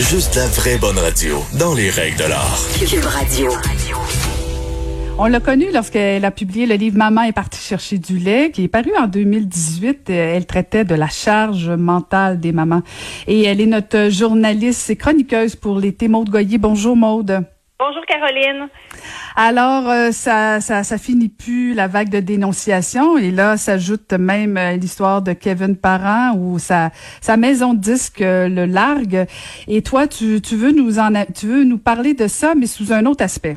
Juste la vraie bonne radio, dans les règles de l'art. Cube Radio. On l'a connue lorsqu'elle a publié le livre Maman est partie chercher du lait, qui est paru en 2018. Elle traitait de la charge mentale des mamans. Et elle est notre journaliste et chroniqueuse pour l'été. Maude Goyer. Bonjour, Maude. Bonjour, Caroline. Alors, euh, ça, ça, ça finit plus la vague de dénonciation. Et là, s'ajoute même euh, l'histoire de Kevin Parent où sa, sa maison de disque euh, le largue. Et toi, tu, tu veux nous en, tu veux nous parler de ça, mais sous un autre aspect.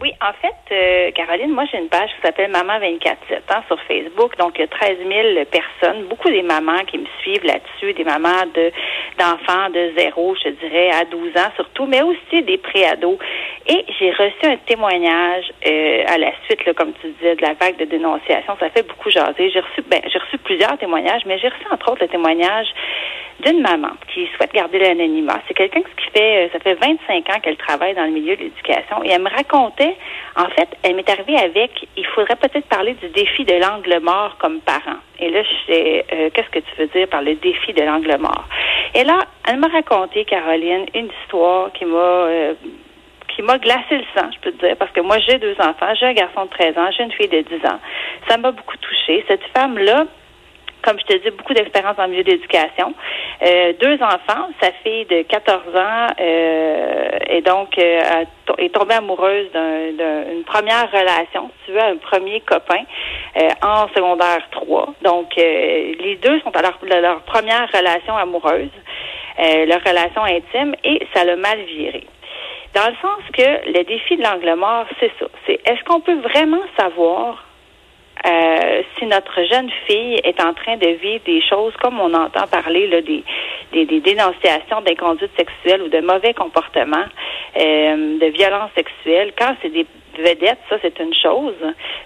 Oui, en fait, euh, Caroline, moi j'ai une page qui s'appelle Maman 24 7 hein, sur Facebook. Donc il y a 13 000 personnes, beaucoup des mamans qui me suivent là-dessus, des mamans de d'enfants de zéro, je dirais, à 12 ans surtout, mais aussi des préados. Et j'ai reçu un témoignage euh, à la suite, là, comme tu disais, de la vague de dénonciation. Ça fait beaucoup jaser. J'ai reçu, ben, j'ai reçu plusieurs témoignages, mais j'ai reçu entre autres le témoignage d'une maman qui souhaite garder l'anonymat. C'est quelqu'un qui fait, euh, ça fait 25 ans qu'elle travaille dans le milieu de l'éducation et elle me racontait, en fait, elle m'est arrivée avec, il faudrait peut-être parler du défi de l'angle mort comme parent. Et là, je sais, euh, qu'est-ce que tu veux dire par le défi de l'angle mort? Et là, elle m'a raconté, Caroline, une histoire qui m'a, euh, qui m'a glacé le sang, je peux te dire, parce que moi, j'ai deux enfants, j'ai un garçon de 13 ans, j'ai une fille de 10 ans. Ça m'a beaucoup touchée. Cette femme-là, comme je te dis, beaucoup d'expérience dans le milieu d'éducation. Euh, deux enfants, sa fille de 14 ans euh, et donc euh, est tombée amoureuse d'une première relation, tu veux, un premier copain euh, en secondaire 3. Donc, les deux sont à leur, leur première relation amoureuse, leur relation intime, et ça l'a mal viré. Dans le sens que le défi de l'angle mort, c'est ça. C'est est-ce qu'on peut vraiment savoir euh, si notre jeune fille est en train de vivre des choses comme on entend parler là, des, des, des dénonciations d'inconduite sexuelle ou de mauvais comportements, euh, de violence sexuelle, quand c'est des vedette, ça c'est une chose.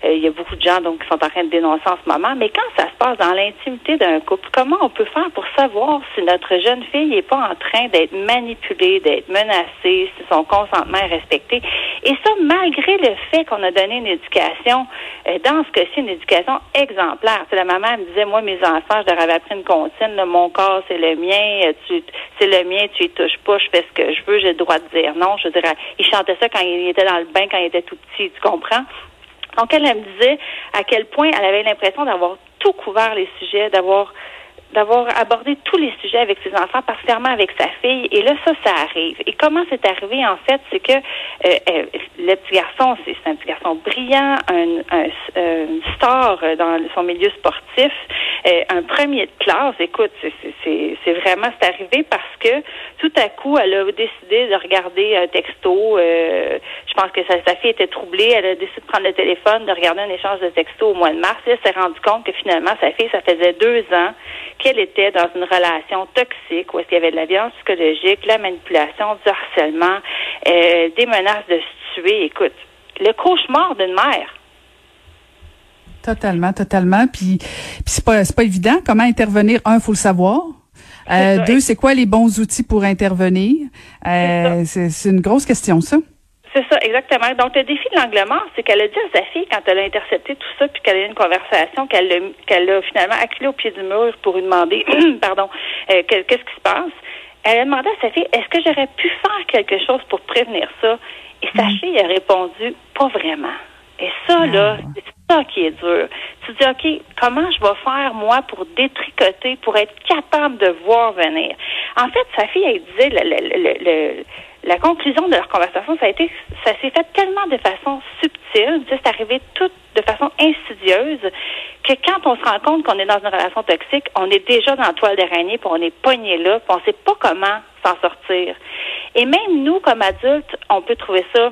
Euh, il y a beaucoup de gens donc qui sont en train de dénoncer en ce moment. Mais quand ça se passe dans l'intimité d'un couple, comment on peut faire pour savoir si notre jeune fille n'est pas en train d'être manipulée, d'être menacée, si son consentement est respecté? Et ça, malgré le fait qu'on a donné une éducation, euh, dans ce cas-ci, une éducation exemplaire. la maman me disait, moi, mes enfants, je leur avais appris une comptine, mon corps, c'est le mien, euh, tu, c'est le mien, tu y touches pas, je fais ce que je veux, j'ai le droit de dire non. Je dirais, il chantait ça quand il était dans le bain, quand il était tout tu comprends? Donc, elle, elle me disait à quel point elle avait l'impression d'avoir tout couvert les sujets, d'avoir d'avoir abordé tous les sujets avec ses enfants, particulièrement avec sa fille. Et là, ça, ça arrive. Et comment c'est arrivé, en fait, c'est que euh, euh, le petit garçon, c'est un petit garçon brillant, un, un, star dans son milieu sportif, euh, un premier de classe. Écoute, c'est vraiment, c'est arrivé parce que tout à coup, elle a décidé de regarder un texto. je pense que sa, fille était troublée. Elle a décidé de prendre le téléphone, de regarder un échange de textos au mois de mars. Elle s'est rendue compte que finalement, sa fille, ça faisait deux ans qu'elle était dans une relation toxique où est-ce qu'il y avait de la violence psychologique, la manipulation, du harcèlement, euh, des menaces de se tuer. Écoute, le cauchemar d'une mère. Totalement, totalement. Puis, puis c'est pas, pas évident. Comment intervenir? Un, faut le savoir. Euh, deux, c'est quoi les bons outils pour intervenir? Euh, c'est une grosse question, ça. C'est ça, exactement. Donc, le défi de l'angle mort, c'est qu'elle a dit à sa fille, quand elle a intercepté tout ça, puis qu'elle a eu une conversation, qu'elle a, qu'elle a finalement acculé au pied du mur pour lui demander, pardon, euh, qu'est-ce qui se passe. Elle a demandé à sa fille, est-ce que j'aurais pu faire quelque chose pour prévenir ça? Et sa mm. fille a répondu, pas vraiment. Et ça, ah, là, c'est ça qui est dur. Tu dis, OK, comment je vais faire, moi, pour détricoter, pour être capable de voir venir? En fait, sa fille, elle disait, la conclusion de leur conversation, ça a été, ça s'est fait tellement de façon subtile, c'est arrivé tout de façon insidieuse, que quand on se rend compte qu'on est dans une relation toxique, on est déjà dans la toile d'araignée, puis on est pogné là, puis on sait pas comment s'en sortir. Et même nous, comme adultes, on peut trouver ça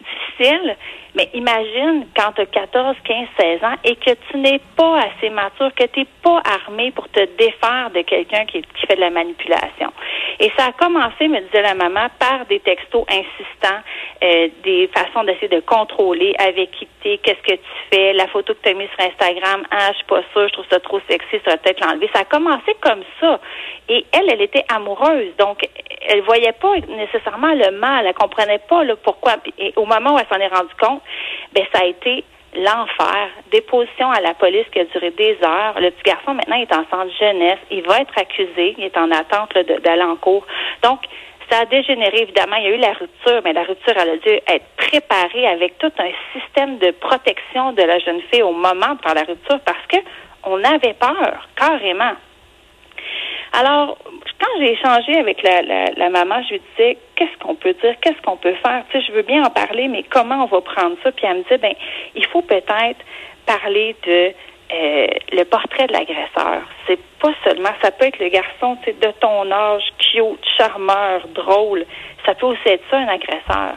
difficile, mais imagine quand tu as 14, 15, 16 ans et que tu n'es pas assez mature, que tu n'es pas armé pour te défaire de quelqu'un qui, qui fait de la manipulation. Et ça a commencé, me disait la maman, par des textos insistants, euh, des façons d'essayer de contrôler avec qui tu qu'est-ce que tu fais, la photo que tu as mise sur Instagram, ah, je suis pas sûre, je trouve ça trop sexy, ça va peut-être l'enlever. Ça a commencé comme ça. Et elle, elle était amoureuse, donc elle voyait pas nécessairement le mal, elle comprenait pas le pourquoi. Et au moment où elle s'en est rendue compte, ben ça a été l'enfer. Déposition à la police qui a duré des heures. Le petit garçon, maintenant, est en centre jeunesse. Il va être accusé. Il est en attente d'aller en cours. Donc, ça a dégénéré, évidemment. Il y a eu la rupture, mais la rupture, elle a dû être préparée avec tout un système de protection de la jeune fille au moment de faire la rupture parce que on avait peur, carrément. Alors, quand j'ai échangé avec la, la, maman, je lui disais, qu'est-ce qu'on peut dire, qu'est-ce qu'on peut faire? Tu sais, je veux bien en parler, mais comment on va prendre ça? Puis elle me dit, ben, il faut peut-être parler de euh, le portrait de l'agresseur. C'est pas seulement, ça peut être le garçon de ton âge, cute, charmeur, drôle. Ça peut aussi être ça, un agresseur.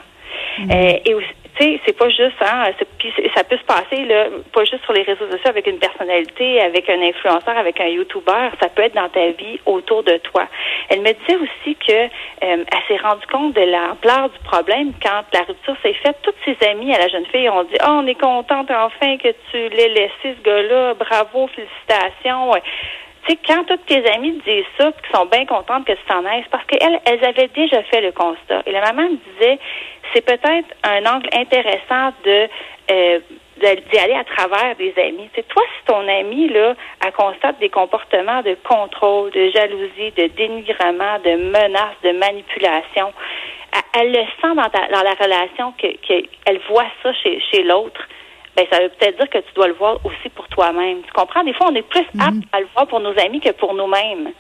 Mm-hmm. Euh, et aussi, tu sais, c'est pas juste, hein, puis ça peut se passer, là, pas juste sur les réseaux sociaux avec une personnalité, avec un influenceur, avec un YouTuber, ça peut être dans ta vie autour de toi. Elle me disait aussi que euh, elle s'est rendue compte de l'ampleur du problème quand la rupture s'est faite. Toutes ses amies à la jeune fille ont dit, oh, on est contente enfin que tu l'aies laissé, ce gars-là, bravo, félicitations. Tu sais, quand toutes tes amies disent ça, qui sont bien contentes que tu t'en ailles, parce qu'elles, elles avaient déjà fait le constat. Et la maman me disait, c'est peut-être un angle intéressant de euh, d'y à travers des amis. C'est toi, si ton ami là, elle constate des comportements de contrôle, de jalousie, de dénigrement, de menace, de manipulation, elle, le sent dans, ta, dans la relation que voit ça chez, chez l'autre. Ben, ça veut peut-être dire que tu dois le voir aussi pour toi-même. Tu comprends? Des fois, on est plus apte mhm. à le voir pour nos amis que pour nous-mêmes.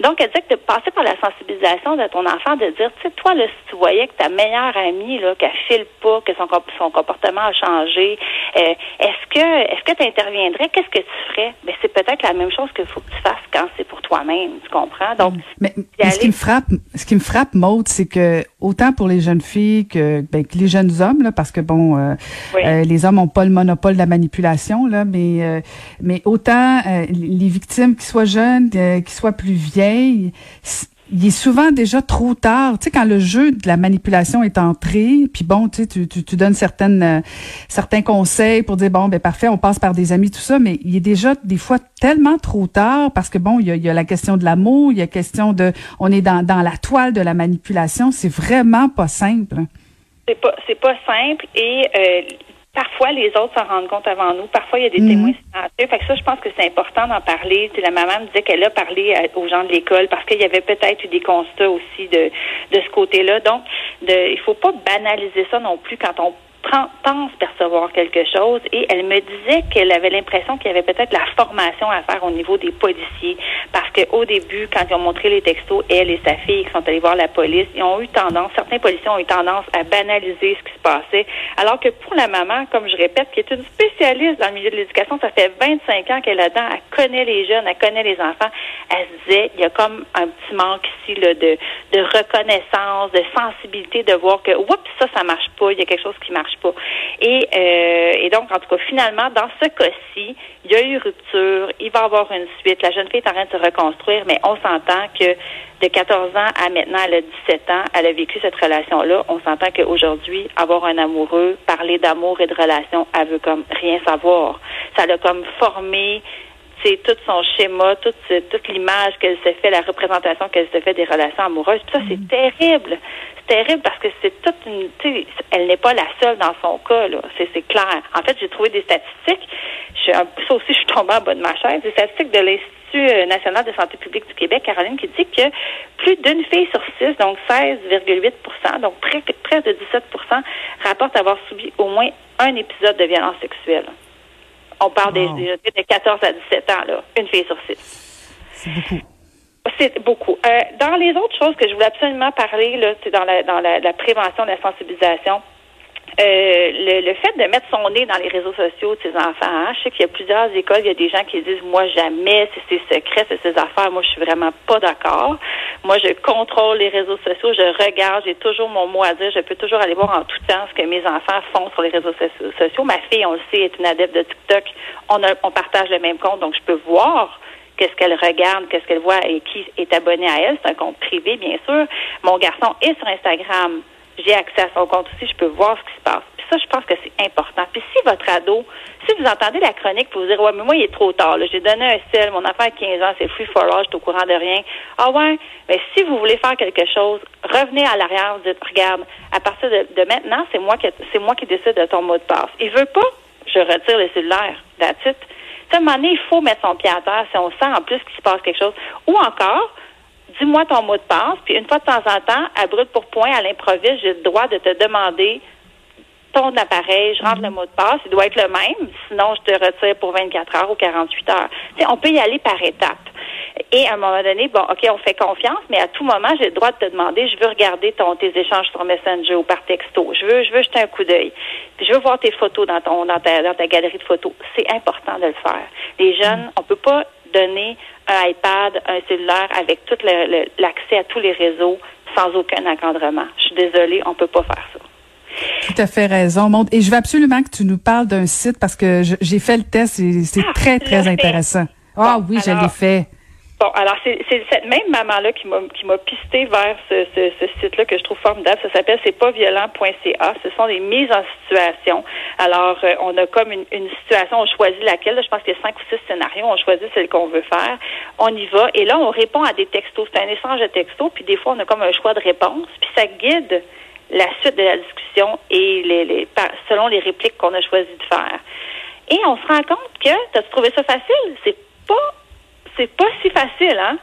Donc, elle dit que de passer par la sensibilisation de ton enfant, de dire, tu sais, toi, là, si tu voyais que ta meilleure amie, là, qu'elle file pas, que son, son comportement a changé, euh, est-ce que est-ce que tu interviendrais? Qu'est-ce que tu ferais? Ben, c'est peut-être la même chose qu'il faut que tu fasses quand c'est pour toi-même, tu comprends? Donc, mais, ce qui me frappe, ce qui me frappe, Maude, c'est que autant pour les jeunes filles que, ben, que les jeunes hommes, là, parce que bon, euh, euh, les hommes ont pas le monopole de la manipulation, là, mais mais autant les victimes qui soient jeunes, qui soient plus vieilles, il est souvent déjà trop tard. Tu sais, quand le jeu de la manipulation est entré, puis bon, tu, sais, tu, donnes certaines, euh, certains conseils pour dire, bon, ben parfait, on passe par des amis, tout ça, mais il est déjà des fois tellement trop tard parce que bon, il y a, la question de l'amour, il y a la question de, on est dans, dans la toile de la manipulation, c'est vraiment pas simple. C'est pas, pas simple et euh, Parfois, les autres s'en rendent compte avant nous. Parfois, il y a des mhm. témoins silencieux. Fait que ça, je pense que c'est important d'en parler. la maman me disait qu'elle a parlé aux gens de l'école parce qu'il y avait peut-être eu des constats aussi de, de ce côté-là. Donc, de, il faut pas banaliser ça non plus quand on pense percevoir quelque chose. Et elle me disait qu'elle avait l'impression qu'il y avait peut-être la formation à faire au niveau des policiers. Parce qu'au début, quand ils ont montré les textos, elle et sa fille qui sont allés voir la police, ils ont eu tendance, certains policiers ont eu tendance à banaliser ce qui se passait, alors que pour la maman, comme je répète, qui est une spécialiste dans le milieu de l'éducation, ça fait 25 ans qu'elle est là-dedans, elle connaît les jeunes, elle connaît les enfants, elle se disait, il y a comme un petit manque ici là, de, de reconnaissance, de sensibilité, de voir que, oups, ça, ça marche pas, il y a quelque chose qui marche Et, euh, et donc, en tout cas, finalement, dans ce cas-ci, il y a eu rupture, il va y avoir une suite. La jeune fille est en train de se reconstruire, mais on s'entend que de 14 ans à maintenant, elle a 17 ans, elle a vécu cette relation-là. On s'entend qu'aujourd'hui, avoir un amoureux, parler d'amour et de relation, elle veut comme rien savoir. Ça l'a comme formé c'est tout son schéma, toute, toute l'image qu'elle se fait, la représentation qu'elle se fait des relations amoureuses. Puis ça, c'est mm. terrible terrible parce que c'est toute une. Elle n'est pas la seule dans son cas, là. C'est clair. En fait, j'ai trouvé des statistiques. Je, ça aussi, je suis tombée en bas de ma chaise. Des statistiques de l'Institut euh, national de santé publique du Québec, Caroline, qui dit que plus d'une fille sur six, donc 16,8% donc près, près de 17% rapportent avoir subi au moins un épisode de violence sexuelle. On parle des, de 14 à 17 ans, là. Une fille sur six. C'est beaucoup. C'est beaucoup. Euh, dans les autres choses que je voulais absolument parler, là, c'est dans la dans la, prévention, la sensibilisation. Euh, le, fait de mettre son nez dans les réseaux sociaux de ses enfants, hein, je sais qu'il y a plusieurs écoles, il y a des gens qui disent moi jamais, c'est ses secrets, c'est ses affaires. Moi, je suis vraiment pas d'accord. Moi, je contrôle les réseaux sociaux, je regarde, j'ai toujours mon mot à dire, je peux toujours aller voir en tout temps ce que mes enfants font sur les réseaux sociaux. Ma fille, on le sait, est une adepte de TikTok. On, a, on partage le même compte, donc je peux voir qu'est-ce qu'elle regarde, qu'est-ce qu'elle voit et qui est abonné à elle. C'est un compte privé, bien sûr. Mon garçon est sur Instagram. J'ai accès à son compte aussi. Je peux voir ce qui se passe. Puis ça, je pense que c'est important. Puis si votre ado, si vous entendez la chronique, vous vous dire, ouais, mais moi, il est trop tard. J'ai donné un sel, mon enfant a 15 ans, c'est free for all, je suis au courant de rien. Ah ouais, mais si vous voulez faire quelque chose, revenez à l'arrière, vous dites, regarde, à partir de, maintenant, c'est moi qui c'est moi qui décide de ton mot de passe. Il veut pas, je retire le cellulaire. That's à un moment donné, il faut mettre son pied à terre si on sent en plus qu'il se passe quelque chose. Ou encore, dis-moi ton mot de passe, puis une fois de temps en temps, à brut pour point, à l'improviste, j'ai le droit de te demander ton appareil, je rentre le mot de passe, il doit être le même, sinon je te retire pour 24 heures ou 48 heures. on peut y aller par étapes. Et à un moment donné, bon, OK, on fait confiance, mais à tout moment, j'ai le droit de te demander, je veux regarder ton, tes échanges sur Messenger ou par texto. Je veux, je veux jeter un coup d'œil. je veux voir tes photos dans ton, dans ta, dans ta galerie de photos. C'est important de le faire. Les jeunes, on peut pas donner un iPad, un cellulaire avec tout l'accès à tous les réseaux sans aucun encadrement. Je suis désolée, on peut pas faire ça. Tout à fait raison, Monde. Et je veux absolument que tu nous parles d'un site parce que j'ai fait le test et c'est ah, très, très intéressant. Ah oui, je l'ai fait. Bon, alors c'est cette même maman-là qui m'a pisté vers ce, ce, site-là que je trouve formidable. Ça s'appelle c'est pas violent.ca. Ce sont des mises en situation. Alors euh, on a comme une, une, situation, on choisit laquelle. je pense qu'il y a cinq ou six scénarios. On choisit celle qu'on veut faire. On y va et là on répond à des textos. C'est un échange de textos. Puis des fois on a comme un choix de réponse. Puis ça guide la suite de la discussion et les, les selon les répliques qu'on a choisi de faire. Et on se rend compte que, t'as trouvé ça facile? C'est pas, c'est pas si facile, hein?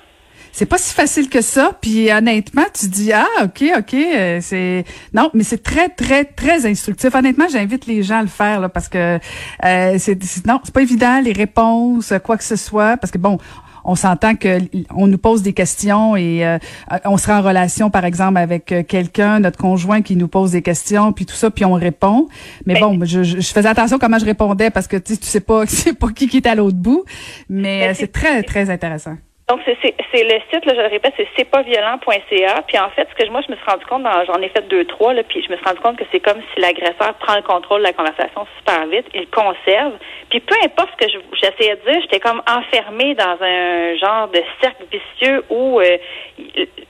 c'est pas si facile que ça. Puis honnêtement, tu dis ah ok ok euh, c'est non mais c'est très très très instructif. Honnêtement, j'invite les gens à le faire là, parce que euh, c'est non c'est pas évident les réponses quoi que ce soit parce que bon on s'entend que on nous pose des questions et euh, on sera en relation, par exemple, avec euh, quelqu'un, notre conjoint qui nous pose des questions, puis tout ça, puis on répond. Mais bon, je, je, faisais attention comment je répondais parce que tu sais pas, c'est pas qui qui est à l'autre bout. Mais c'est très très intéressant. Donc, c'est le site, là, je le répète, c'est c'estpasviolent.ca. Puis en fait, ce que moi, je me suis rendu compte, j'en ai fait deux, trois, là, puis je me suis rendu compte que c'est comme si l'agresseur prend le contrôle de la conversation super vite, il conserve. Puis peu importe ce que j'essayais de dire, j'étais comme enfermée dans un genre de cercle vicieux où euh,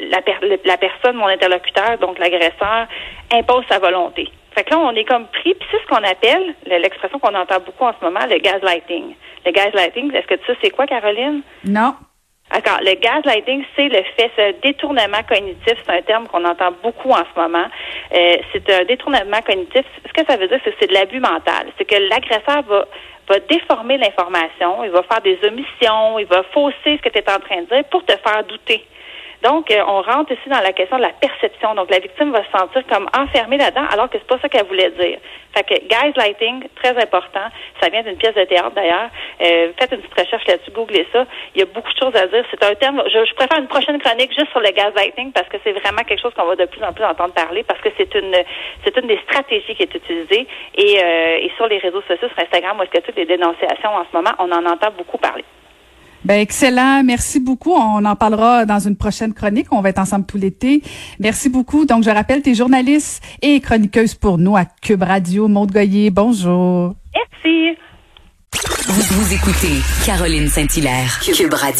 la, la personne, mon interlocuteur, donc l'agresseur, impose sa volonté. Fait que là, on est comme pris, puis c'est ce qu'on appelle, l'expression qu'on entend beaucoup en ce moment, le gaslighting. Le gaslighting, est-ce que tu sais c'est quoi, Caroline? Non. D'accord. Le gaslighting, c'est le fait, ce détournement cognitif, c'est un terme qu'on entend beaucoup en ce moment. Euh, c'est un détournement cognitif. Ce que ça veut dire, c'est que c'est de l'abus mental. C'est que l'agresseur va va déformer l'information, il va faire des omissions, il va fausser ce que tu es en train de dire pour te faire douter. Donc, euh, on rentre ici dans la question de la perception. Donc, la victime va se sentir comme enfermée là-dedans, alors que c'est pas ça qu'elle voulait dire. Fait que gaslighting, très important. Ça vient d'une pièce de théâtre d'ailleurs. Euh, faites une petite recherche là-dessus, googlez ça. Il y a beaucoup de choses à dire. C'est un terme. Je, préfère une prochaine chronique juste sur le gaslighting parce que c'est vraiment quelque chose qu'on va de plus en plus entendre parler parce que c'est une c'est une des stratégies qui est utilisée et, euh, et sur les réseaux sociaux, sur Instagram, où est-ce que toutes les dénonciations en ce moment, on en entend beaucoup parler. Ben excellent, merci beaucoup. On en parlera dans une prochaine chronique. On va être ensemble tout l'été. Merci beaucoup. Donc je rappelle, tes journalistes et chroniqueuses pour nous à Cube Radio. Maude Goyer, bonjour. Merci. Vous, vous écoutez Caroline Saint-Hilaire, Cube Radio.